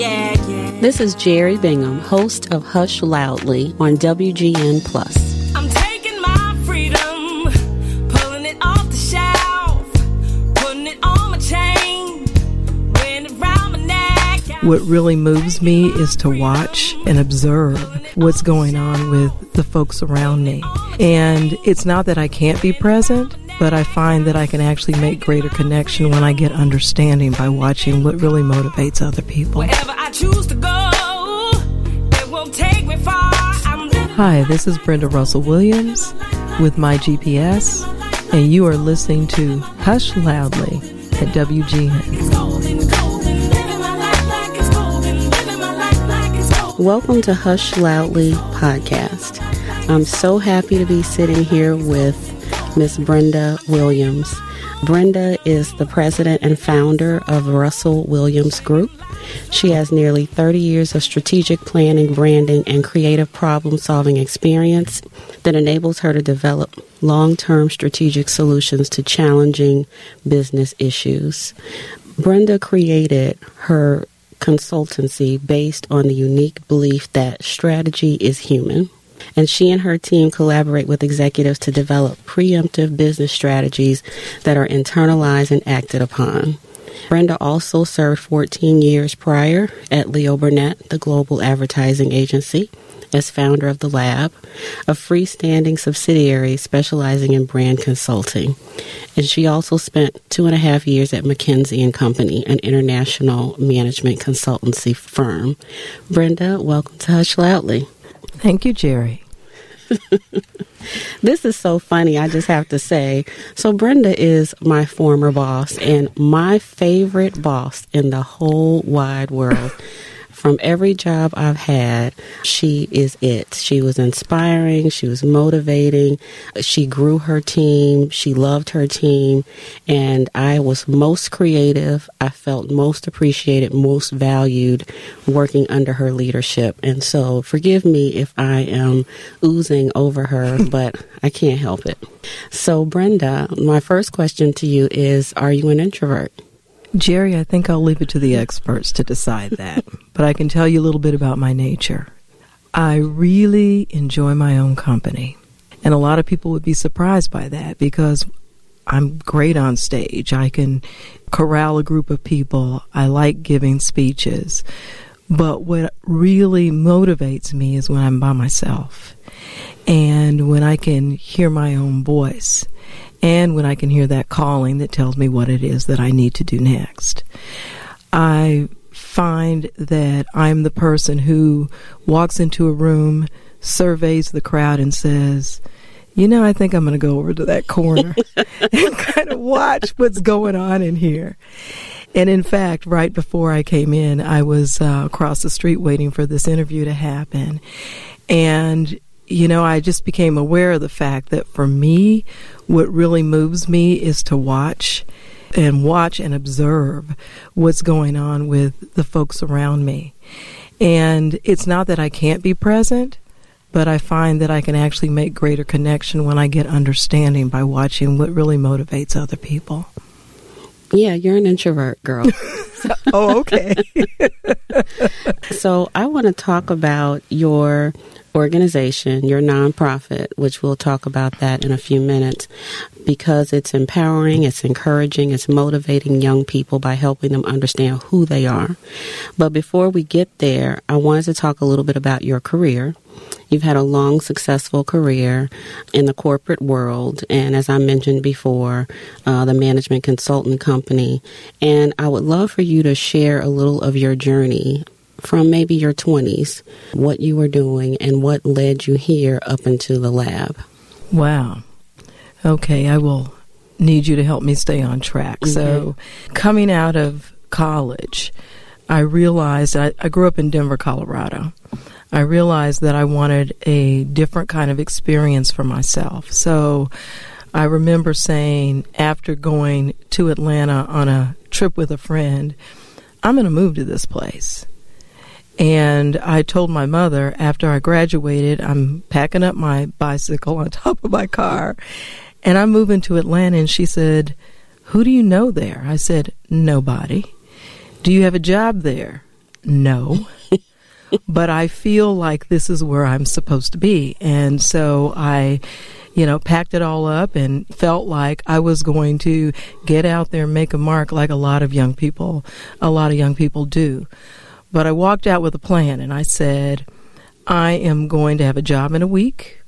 yeah, yeah. This is Jerry Bingham, host of Hush Loudly on WGN Plus. I'm taking my freedom, pulling it off the shelf, putting it on my chain, wearing it around my neck. What really moves me is to watch and observe what's going on with the folks around me. And it's not that I can't be present, but I find that I can actually make greater connection when I get understanding by watching what really motivates other people. Wherever I choose to go, it won't take me far. Hi, this is Brenda Russell Williams with My GPS, and you are listening to Hush Loudly at WGN. golden, golden, living my life like it's golden, living my life like it's golden. Welcome to Hush Loudly podcast. I'm so happy to be sitting here with Miss Brenda Williams. Brenda is the president and founder of Russell Williams Group. She has nearly 30 years of strategic planning, branding, and creative problem solving experience that enables her to develop long term strategic solutions to challenging business issues. Brenda created her consultancy based on the unique belief that strategy is human. And she and her team collaborate with executives to develop preemptive business strategies that are internalized and acted upon. Brenda also served 14 years prior at Leo Burnett, the global advertising agency, as founder of The Lab, a freestanding subsidiary specializing in brand consulting. And she also spent two and a half years at McKinsey and Company, an international management consultancy firm. Brenda, welcome to Hush Loudly. Thank you, Jerry. This is so funny, I just have to say. So, Brenda is my former boss and my favorite boss in the whole wide world. From every job I've had, she is it. She was inspiring, she was motivating, she grew her team, she loved her team, and I was most creative. I felt most appreciated, most valued working under her leadership. And so, forgive me if I am oozing over her, but I can't help it. So, Brenda, my first question to you is Are you an introvert? Jerry, I think I'll leave it to the experts to decide that. but I can tell you a little bit about my nature. I really enjoy my own company. And a lot of people would be surprised by that because I'm great on stage. I can corral a group of people. I like giving speeches. But what really motivates me is when I'm by myself and when I can hear my own voice and when I can hear that calling that tells me what it is that I need to do next. I find that I'm the person who walks into a room, surveys the crowd, and says, you know, I think I'm going to go over to that corner and kind of watch what's going on in here. And in fact, right before I came in, I was uh, across the street waiting for this interview to happen. And, you know, I just became aware of the fact that for me, what really moves me is to watch and watch and observe what's going on with the folks around me. And it's not that I can't be present, but I find that I can actually make greater connection when I get understanding by watching what really motivates other people. Yeah, you're an introvert, girl. oh, okay. so I want to talk about your organization, your nonprofit, which we'll talk about that in a few minutes, because it's empowering, it's encouraging, it's motivating young people by helping them understand who they are. But before we get there, I wanted to talk a little bit about your career. You've had a long, successful career in the corporate world, and as I mentioned before, uh, the management consultant company. And I would love for you to share a little of your journey from maybe your 20s, what you were doing, and what led you here up into the lab. Wow. Okay, I will need you to help me stay on track. So, coming out of college, I realized I, I grew up in Denver, Colorado. I realized that I wanted a different kind of experience for myself. So, I remember saying after going to Atlanta on a trip with a friend, I'm going to move to this place. And I told my mother after I graduated, I'm packing up my bicycle on top of my car and I'm moving to Atlanta. And she said, Who do you know there? I said, Nobody. Do you have a job there? no. but I feel like this is where I'm supposed to be. And so I, you know, packed it all up and felt like I was going to get out there and make a mark like a lot of young people, a lot of young people do. But I walked out with a plan and I said, I am going to have a job in a week.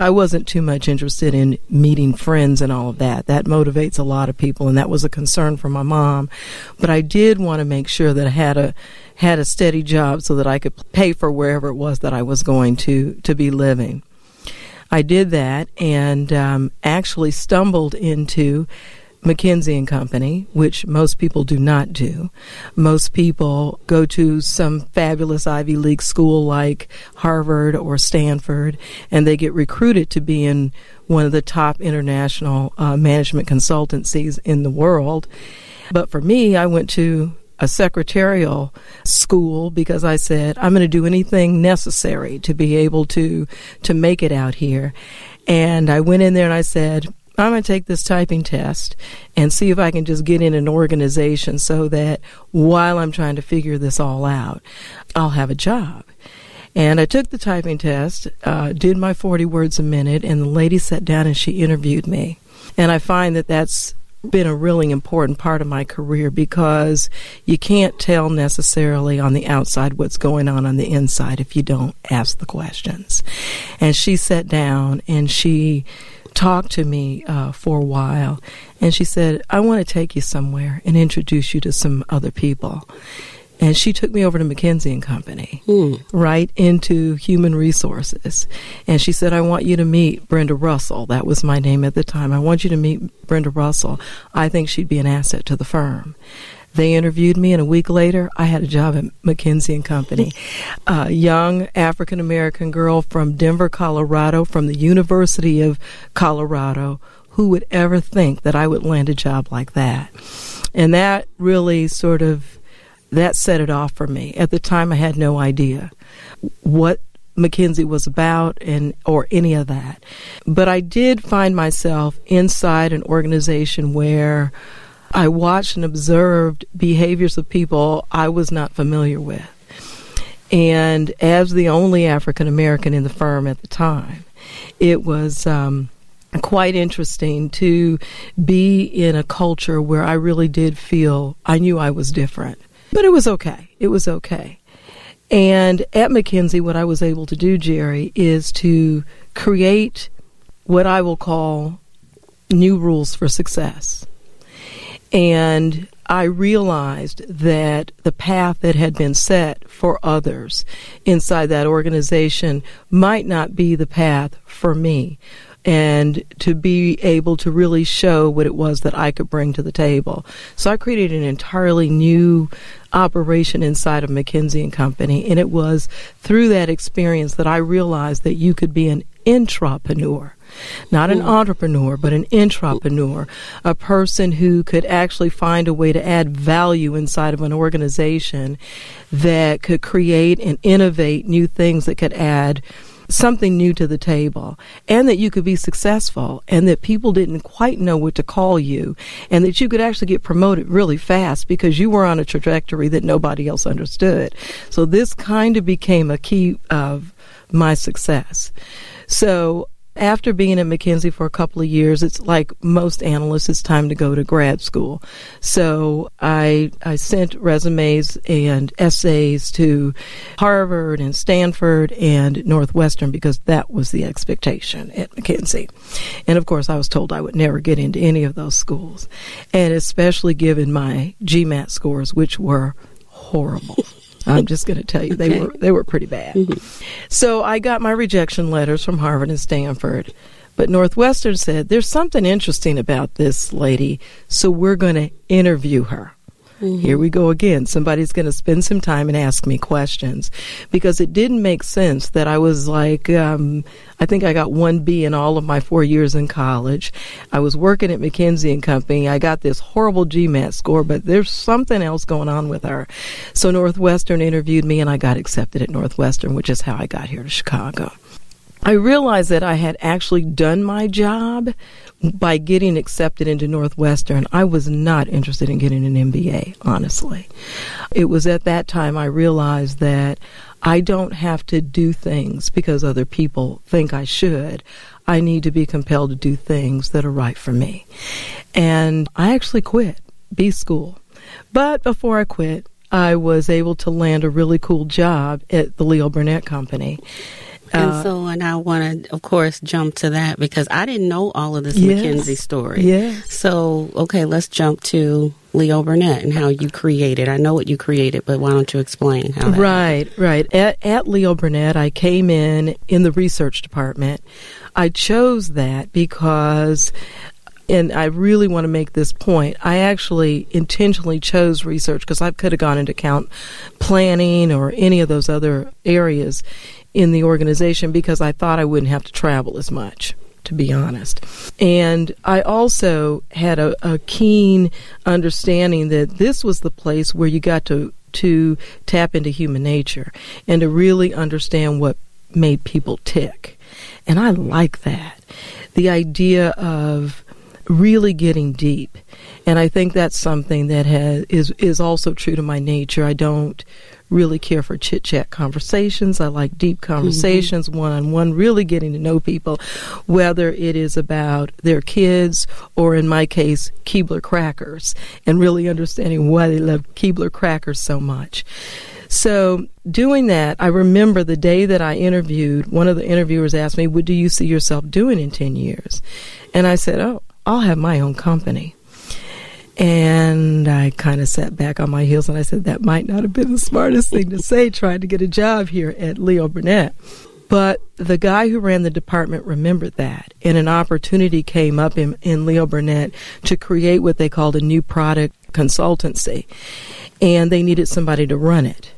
I wasn't too much interested in meeting friends and all of that. That motivates a lot of people, and that was a concern for my mom. But I did want to make sure that I had a had a steady job so that I could pay for wherever it was that I was going to to be living. I did that and um, actually stumbled into McKinsey and Company, which most people do not do. Most people go to some fabulous Ivy League school like Harvard or Stanford, and they get recruited to be in one of the top international uh, management consultancies in the world. But for me, I went to a secretarial school because I said I'm going to do anything necessary to be able to to make it out here. And I went in there and I said, I'm going to take this typing test and see if I can just get in an organization so that while I'm trying to figure this all out, I'll have a job. And I took the typing test, uh, did my 40 words a minute, and the lady sat down and she interviewed me. And I find that that's been a really important part of my career because you can't tell necessarily on the outside what's going on on the inside if you don't ask the questions. And she sat down and she talked to me uh, for a while, and she said, I want to take you somewhere and introduce you to some other people. And she took me over to McKinsey and Company, mm. right into human resources. And she said, I want you to meet Brenda Russell. That was my name at the time. I want you to meet Brenda Russell. I think she'd be an asset to the firm. They interviewed me, and a week later, I had a job at McKinsey and Company. A young African American girl from Denver, Colorado, from the University of Colorado. Who would ever think that I would land a job like that? And that really sort of that set it off for me. At the time, I had no idea what McKinsey was about and or any of that. But I did find myself inside an organization where I watched and observed behaviors of people I was not familiar with. And as the only African American in the firm at the time, it was um, quite interesting to be in a culture where I really did feel I knew I was different. But it was okay. It was okay. And at McKinsey, what I was able to do, Jerry, is to create what I will call new rules for success. And I realized that the path that had been set for others inside that organization might not be the path for me. And to be able to really show what it was that I could bring to the table. So I created an entirely new operation inside of McKinsey and Company. And it was through that experience that I realized that you could be an intrapreneur not an entrepreneur, but an intrapreneur, a person who could actually find a way to add value inside of an organization that could create and innovate new things that could add something new to the table and that you could be successful and that people didn't quite know what to call you and that you could actually get promoted really fast because you were on a trajectory that nobody else understood. So this kind of became a key of my success. So after being at McKinsey for a couple of years, it's like most analysts, it's time to go to grad school. So I I sent resumes and essays to Harvard and Stanford and Northwestern because that was the expectation at McKinsey. And of course, I was told I would never get into any of those schools, and especially given my GMAT scores, which were horrible. I'm just going to tell you they okay. were they were pretty bad. Mm-hmm. So I got my rejection letters from Harvard and Stanford. But Northwestern said, There's something interesting about this lady, so we're going to interview her. Mm-hmm. Here we go again. Somebody's going to spend some time and ask me questions because it didn't make sense that I was like, um, I think I got one B in all of my four years in college. I was working at McKinsey and Company. I got this horrible GMAT score, but there's something else going on with her. So Northwestern interviewed me and I got accepted at Northwestern, which is how I got here to Chicago. I realized that I had actually done my job by getting accepted into Northwestern. I was not interested in getting an MBA, honestly. It was at that time I realized that I don't have to do things because other people think I should. I need to be compelled to do things that are right for me. And I actually quit B school. But before I quit, I was able to land a really cool job at the Leo Burnett Company. And Uh, so, and I want to, of course, jump to that because I didn't know all of this Yes. McKinsey story. Yes. So, okay, let's jump to Leo Burnett and how you created. I know what you created, but why don't you explain how that Right, right. At, at Leo Burnett, I came in in the research department. I chose that because, and I really want to make this point, I actually intentionally chose research because I could have gone into account planning or any of those other areas in the organization because I thought I wouldn't have to travel as much. To be honest. And I also had a, a keen understanding that this was the place where you got to to tap into human nature and to really understand what made people tick. And I like that. The idea of really getting deep. And I think that's something that has is is also true to my nature. I don't really care for chit chat conversations. I like deep mm-hmm. conversations, one on one, really getting to know people, whether it is about their kids or, in my case, Keebler crackers, and really understanding why they love Keebler crackers so much. So, doing that, I remember the day that I interviewed, one of the interviewers asked me, What do you see yourself doing in 10 years? And I said, Oh, I'll have my own company. And I kind of sat back on my heels and I said, that might not have been the smartest thing to say trying to get a job here at Leo Burnett. But the guy who ran the department remembered that, and an opportunity came up in, in Leo Burnett to create what they called a new product consultancy. And they needed somebody to run it.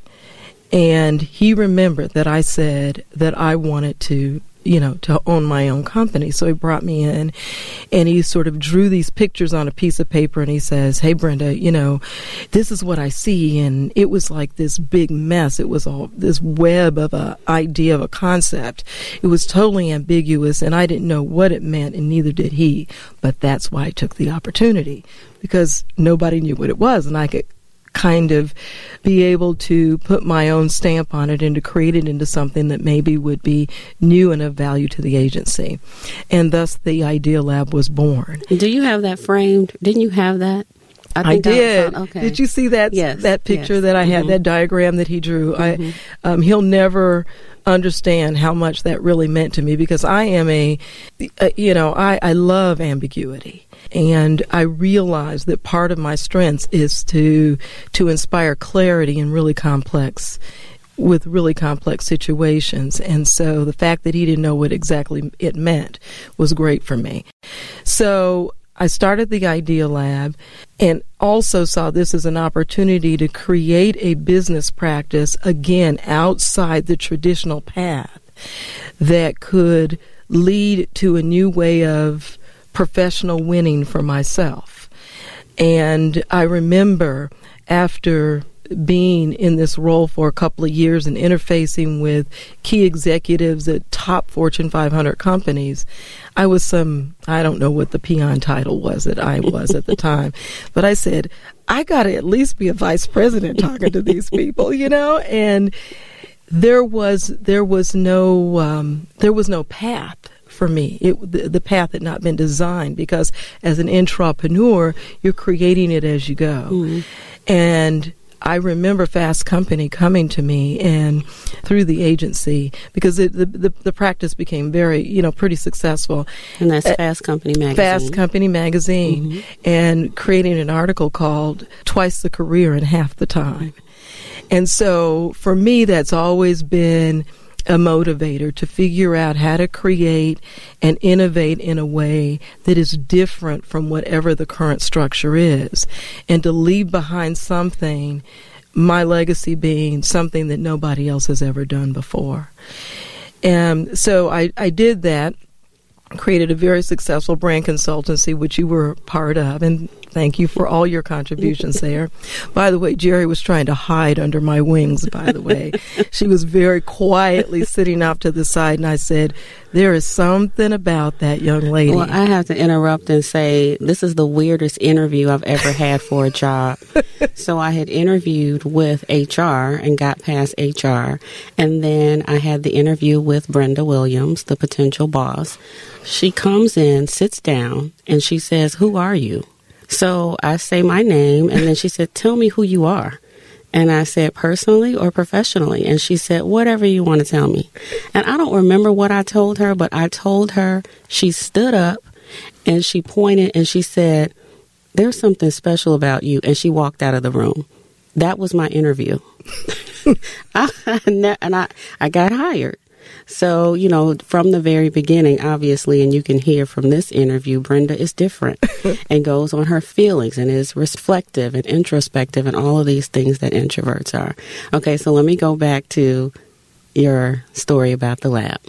And he remembered that I said that I wanted to, you know, to own my own company. So he brought me in and he sort of drew these pictures on a piece of paper and he says, Hey, Brenda, you know, this is what I see. And it was like this big mess. It was all this web of a idea of a concept. It was totally ambiguous and I didn't know what it meant and neither did he. But that's why I took the opportunity because nobody knew what it was and I could kind of be able to put my own stamp on it and to create it into something that maybe would be new and of value to the agency. And thus the Idea Lab was born. Do you have that framed? Didn't you have that? I, think did. okay. Did you see that Yes, that picture yes. that I had? Mhm. That diagram that he drew. I um, he'll never understand how much that really meant to me because I am a, uh, you know, I I love ambiguity. And I realize that part of my strengths is to to inspire clarity in really complex with really complex situations. And so the fact that he didn't know what exactly it meant was great for me. So I started the Idea Lab and also saw this as an opportunity to create a business practice again outside the traditional path that could lead to a new way of professional winning for myself. And I remember after being in this role for a couple of years and interfacing with key executives at top Fortune 500 companies, I was some, I don't know what the peon title was that I was at the time, but I said, I got to at least be a vice president talking to these people, you know? And there was, there was no, um, there was no path for me. It, the, the path had not been designed because as an entrepreneur, you're creating it as you go. And I remember Fast Company coming to me and through the agency because it, the, the the practice became very you know pretty successful. And that's uh, Fast Company magazine. Fast Company magazine mm-hmm. and creating an article called Twice the Career in Half the Time. And so for me, that's always been a motivator to figure out how to create and innovate in a way that is different from whatever the current structure is and to leave behind something my legacy being something that nobody else has ever done before and so I, I did that created a very successful brand consultancy, which you were part of. And Thank you for all your contributions there. By the way, Jerry was trying to hide under my wings, by the way. she was very quietly sitting off to the side, and I said, There is something about that young lady. Well, I have to interrupt and say this is the weirdest interview I've ever had for a job. so I had interviewed with HR and got past HR, and then I had the interview with Brenda Williams, the potential boss. She comes in, sits down, and she says, Who are you? So I say my name, and then she said, Tell me who you are. And I said, Personally or professionally? And she said, Whatever you want to tell me. And I don't remember what I told her, but I told her she stood up and she pointed and she said, There's something special about you. And she walked out of the room. That was my interview. and I, I got hired. So, you know, from the very beginning, obviously, and you can hear from this interview, Brenda is different and goes on her feelings and is reflective and introspective and all of these things that introverts are. Okay, so let me go back to your story about the lab.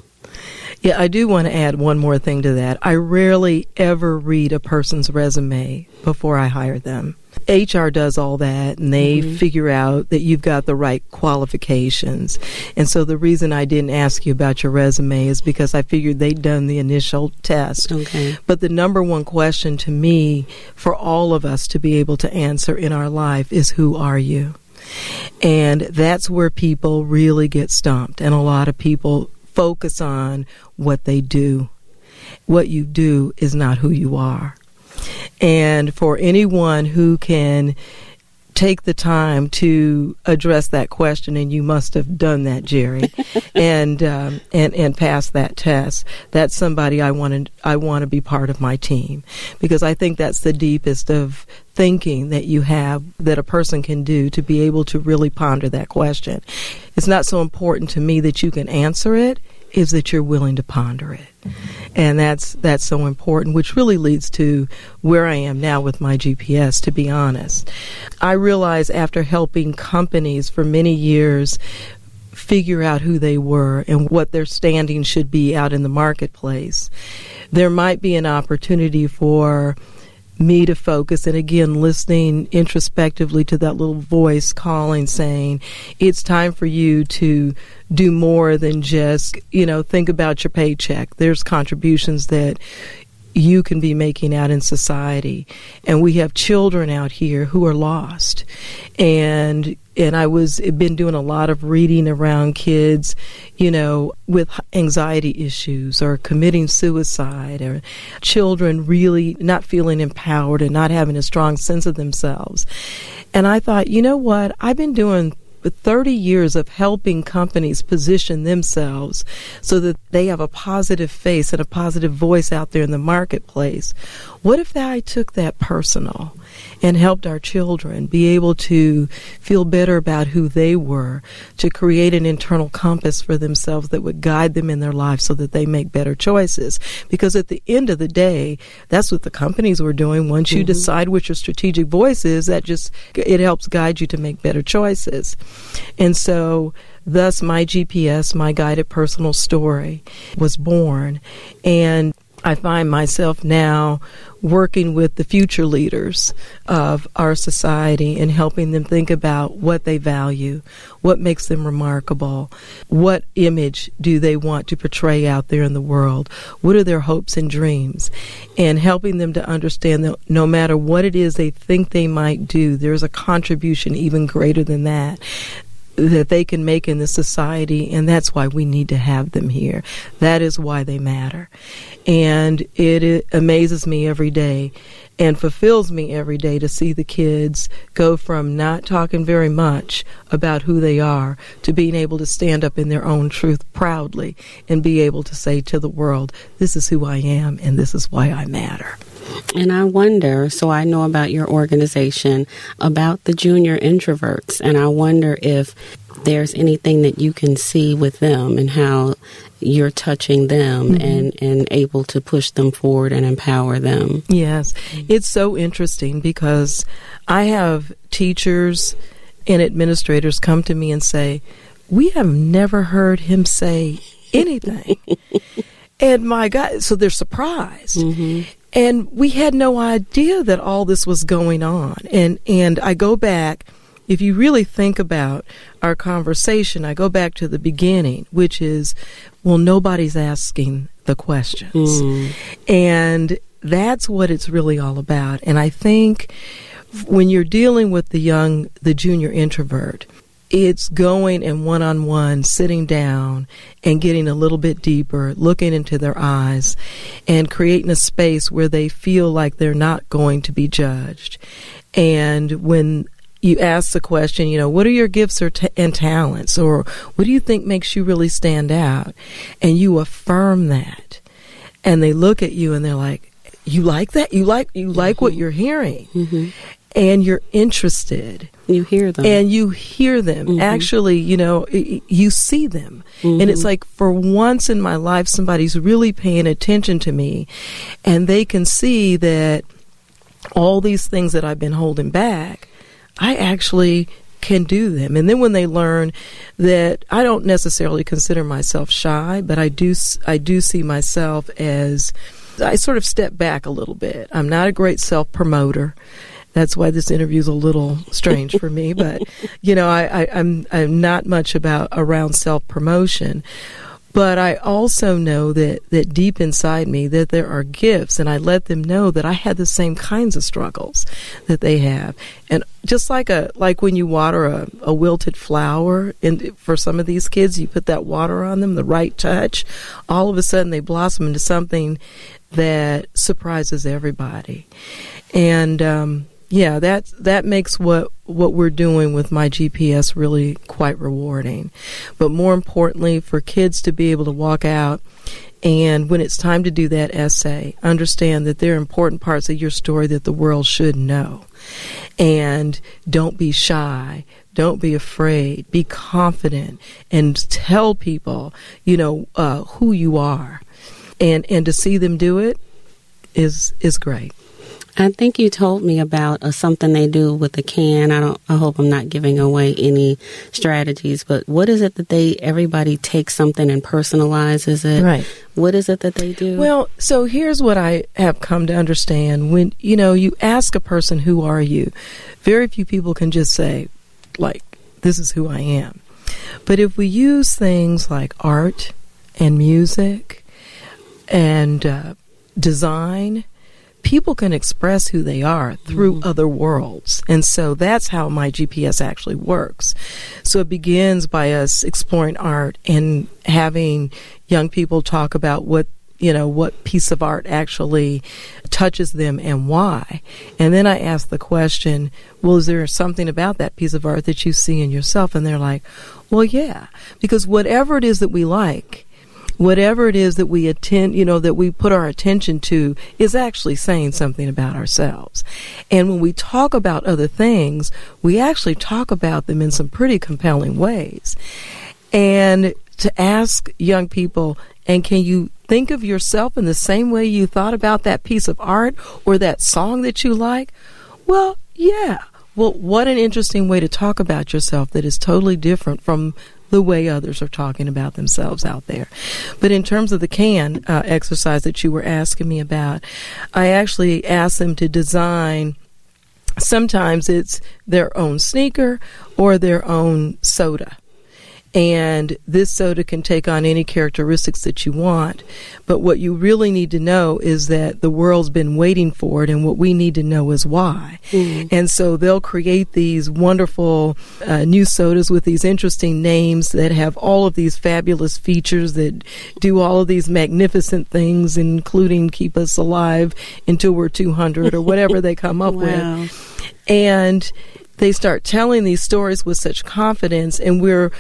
Yeah, I do want to add one more thing to that. I rarely ever read a person's resume before I hire them. HR does all that and they mm-hmm. figure out that you've got the right qualifications. And so the reason I didn't ask you about your resume is because I figured they'd done the initial test. Okay. But the number one question to me for all of us to be able to answer in our life is who are you? And that's where people really get stumped. And a lot of people focus on what they do. What you do is not who you are. And for anyone who can take the time to address that question, and you must have done that, Jerry, and um, and and pass that test. That's somebody I want to I want to be part of my team because I think that's the deepest of thinking that you have that a person can do to be able to really ponder that question. It's not so important to me that you can answer it is that you're willing to ponder it. Mm-hmm. And that's that's so important, which really leads to where I am now with my GPS, to be honest. I realize after helping companies for many years figure out who they were and what their standing should be out in the marketplace, there might be an opportunity for me to focus and again listening introspectively to that little voice calling saying it's time for you to do more than just you know think about your paycheck. There's contributions that you can be making out in society. And we have children out here who are lost. And and I was eh, been doing a lot of reading around kids, you know, with anxiety issues or committing suicide or children really not feeling empowered and not having a strong sense of themselves. And I thought, you know what? I've been doing 30 years of helping companies position themselves so that they have a positive face and a positive voice out there in the marketplace. What if I took that personal and helped our children be able to feel better about who they were, to create an internal compass for themselves that would guide them in their lives so that they make better choices? Because at the end of the day, that's what the companies were doing. Once you mm-hmm. decide what your strategic voice is, that just, it helps guide you to make better choices. And so, thus my GPS, my guided personal story was born. And I find myself now working with the future leaders of our society and helping them think about what they value, what makes them remarkable, what image do they want to portray out there in the world, what are their hopes and dreams, and helping them to understand that no matter what it is they think they might do, there's a contribution even greater than that that they can make in the society, and that's why we need to have them here. That is why they matter. And it, it amazes me every day and fulfills me every day to see the kids go from not talking very much about who they are to being able to stand up in their own truth proudly and be able to say to the world, This is who I am and this is why I matter. And I wonder, so I know about your organization, about the junior introverts, and I wonder if there's anything that you can see with them and how you're touching them mm-hmm. and, and able to push them forward and empower them. Yes. It's so interesting because I have teachers and administrators come to me and say, We have never heard him say anything. and my God, so they're surprised. Mm-hmm. And we had no idea that all this was going on. And, and I go back, if you really think about our conversation, I go back to the beginning, which is, well, nobody's asking the questions. Mm. And that's what it's really all about. And I think when you're dealing with the young, the junior introvert, it's going and one on one, sitting down and getting a little bit deeper, looking into their eyes, and creating a space where they feel like they're not going to be judged. And when you ask the question, you know, what are your gifts or t- and talents, or what do you think makes you really stand out, and you affirm that, and they look at you and they're like, "You like that? You like you like mm-hmm. what you're hearing?" Mm-hmm and you're interested. You hear them. And you hear them. Mm-hmm. Actually, you know, you see them. Mm-hmm. And it's like for once in my life, somebody's really paying attention to me and they can see that all these things that I've been holding back, I actually can do them. And then when they learn that I don't necessarily consider myself shy, but I do, I do see myself as, I sort of step back a little bit. I'm not a great self promoter. That's why this interview is a little strange for me. But you know, I, I, I'm I'm not much about around self promotion. But I also know that, that deep inside me that there are gifts and I let them know that I had the same kinds of struggles that they have. And just like a like when you water a, a wilted flower and for some of these kids you put that water on them, the right touch, all of a sudden they blossom into something that surprises everybody. And um, yeah, that that makes what what we're doing with my GPS really quite rewarding. But more importantly, for kids to be able to walk out and when it's time to do that essay, understand that there are important parts of your story that the world should know. And don't be shy. Don't be afraid. Be confident and tell people, you know, uh, who you are. And, and to see them do it is, is great. I think you told me about uh, something they do with the can. I don't. I hope I'm not giving away any strategies. But what is it that they? Everybody takes something and personalizes it. Right. What is it that they do? Well, so here's what I have come to understand. When you know you ask a person, "Who are you?" Very few people can just say, "Like this is who I am." But if we use things like art and music and uh, design people can express who they are through mm-hmm. other worlds. And so that's how my GPS actually works. So it begins by us exploring art and having young people talk about what you know, what piece of art actually touches them and why. And then I ask the question, well, is there something about that piece of art that you see in yourself? And they're like, well, yeah, because whatever it is that we like, whatever it is that we attend, you know, that we put our attention to is actually saying something about ourselves. And when we talk about other things, we actually talk about them in some pretty compelling ways. And to ask young people, and can you think of yourself in the same way you thought about that piece of art or that song that you like? Well, yeah. Well, what an interesting way to talk about yourself that is totally different from the way others are talking about themselves out there. But in terms of the can uh, exercise that you were asking me about, I actually asked them to design. Sometimes it's their own sneaker or their own soda. And this soda can take on any characteristics that you want. But what you really need to know is that the world's been waiting for it, and what we need to know is why. Mm. And so they'll create these wonderful uh, new sodas with these interesting names that have all of these fabulous features that do all of these magnificent things, including keep us alive until we're 200 or whatever they come up wow. with. And they start telling these stories with such confidence, and we're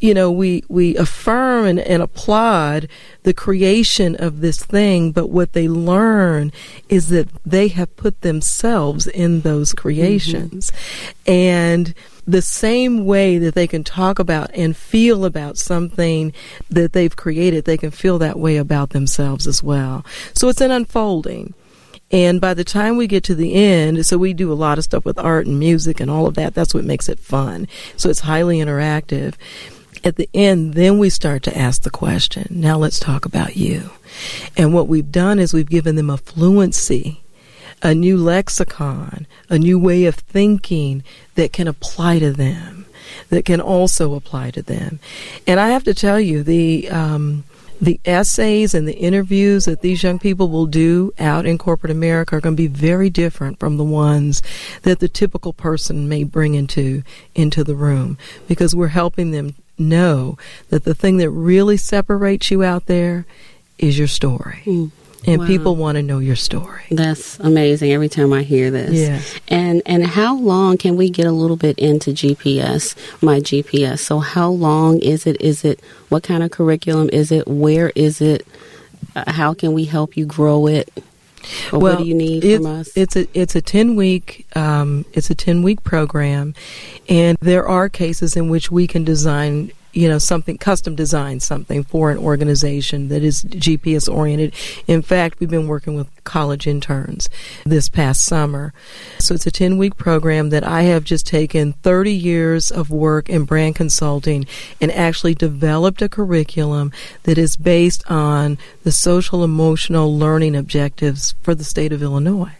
you know, we, we affirm and, and, applaud the creation of this thing, but what they learn is that they have put themselves in those creations. Mm-hmm. And the same way that they can talk about and feel about something that they've created, they can feel that way about themselves as well. So it's an unfolding. And by the time we get to the end, so we do a lot of stuff with art and music and all of that. That's what makes it fun. So it's highly interactive At the end, then we start to ask the question, now let's talk about you. And what we've done is we've given them a fluency, a new lexicon, a new way of thinking that can apply to them, that can also apply to them. And I have to tell you, the, um, the essays and the interviews that these young people will do out in corporate America are going to be very different from the ones that the typical person may bring into into the room because we're helping them know that the thing that really separates you out there is your story. Mm. And Wow. people want to know your story. That's amazing every time I hear this. Yeah. And and how long can we get a little bit into GPS, my GPS? So how long is it? Is it what kind of curriculum is it? Where is it? Uh, how can we help you grow it? Or what do you need it's, from us? It's a it's a ten week um, it's a ten week program, and there are cases in which we can design you know something custom design something for an organization that is GPS oriented. In fact, we've been working with college interns this past summer, so it's a ten week program that I have just taken thirty years of work in brand consulting and actually developed a curriculum that is based on the social emotional learning objectives for the state of Illinois.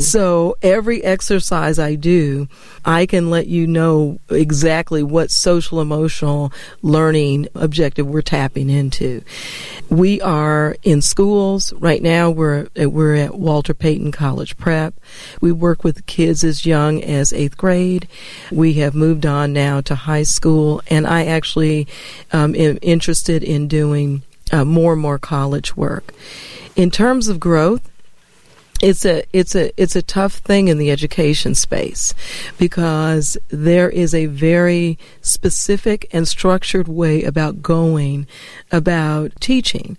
So every exercise I do, I can let you know exactly what social emotional learning objective we're tapping into. We are in schools right now. We're we're at Walter Payton College Prep. We work with kids as young as eighth grade. We have moved on now to high school, and I actually um, am interested in doing uh, more and more college work. In terms of growth, it's a it's a it's a tough thing in the education space because there is a very specific and structured way about going about teaching.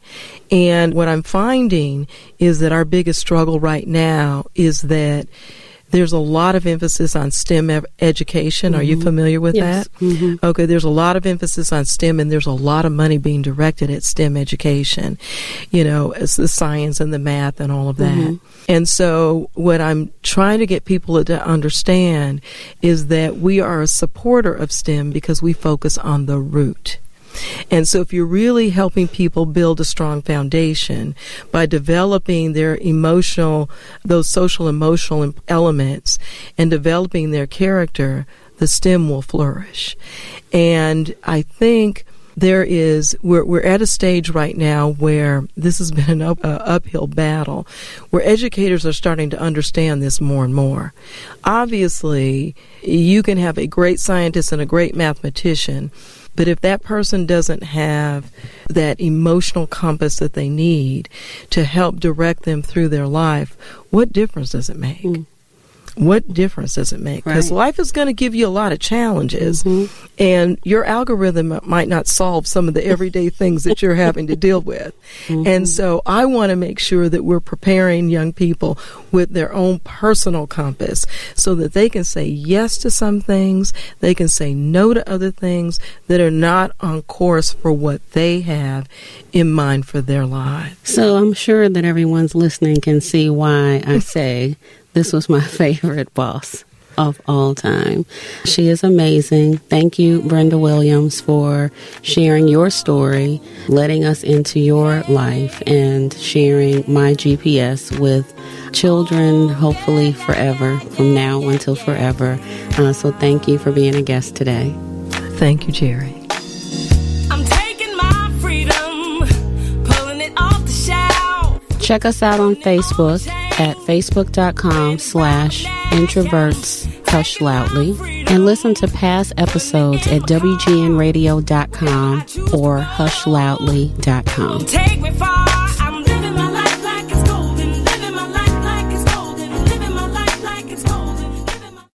And what i'm finding is that our biggest struggle right now is that there's a lot of emphasis on STEM ev- education. Are you mm-hmm. familiar with Yes. that? Mm-hmm. Okay, there's a lot of emphasis on STEM and there's a lot of money being directed at STEM education, you know, as the science and the math and all of that. Mm-hmm. And so what I'm trying to get people to understand is that we are a supporter of STEM because we focus on the root. And so, if you're really helping people build a strong foundation by developing their emotional, those social emotional elements and developing their character, the STEM will flourish. And I think there is we're we're at a stage right now where this has been an up, uh, uphill battle where educators are starting to understand this more and more obviously you can have a great scientist and a great mathematician but if that person doesn't have that emotional compass that they need to help direct them through their life what difference does it make hmm. What difference does it make? Because Right. life is going to give you a lot of challenges, mm-hmm. and your algorithm might not solve some of the everyday things that you're having to deal with. And mm-hmm. so, I want to make sure that we're preparing young people with their own personal compass so that they can say yes to some things, they can say no to other things that are not on course for what they have in mind for their lives. So I'm sure that everyone's listening can see why I say this was my favorite boss of all time. She is amazing. Thank you, Brenda Williams, for sharing your story, letting us into your life, and sharing my GPS with children, hopefully forever, from now until forever. Uh, so thank you for being a guest today. Thank you, Jerry. I'm taking my freedom, pulling it off the shelf. Check us out on Facebook at facebook.com slash introverts hush loudly and listen to past episodes at wgnradio.com or hushloudly.com. Take me far.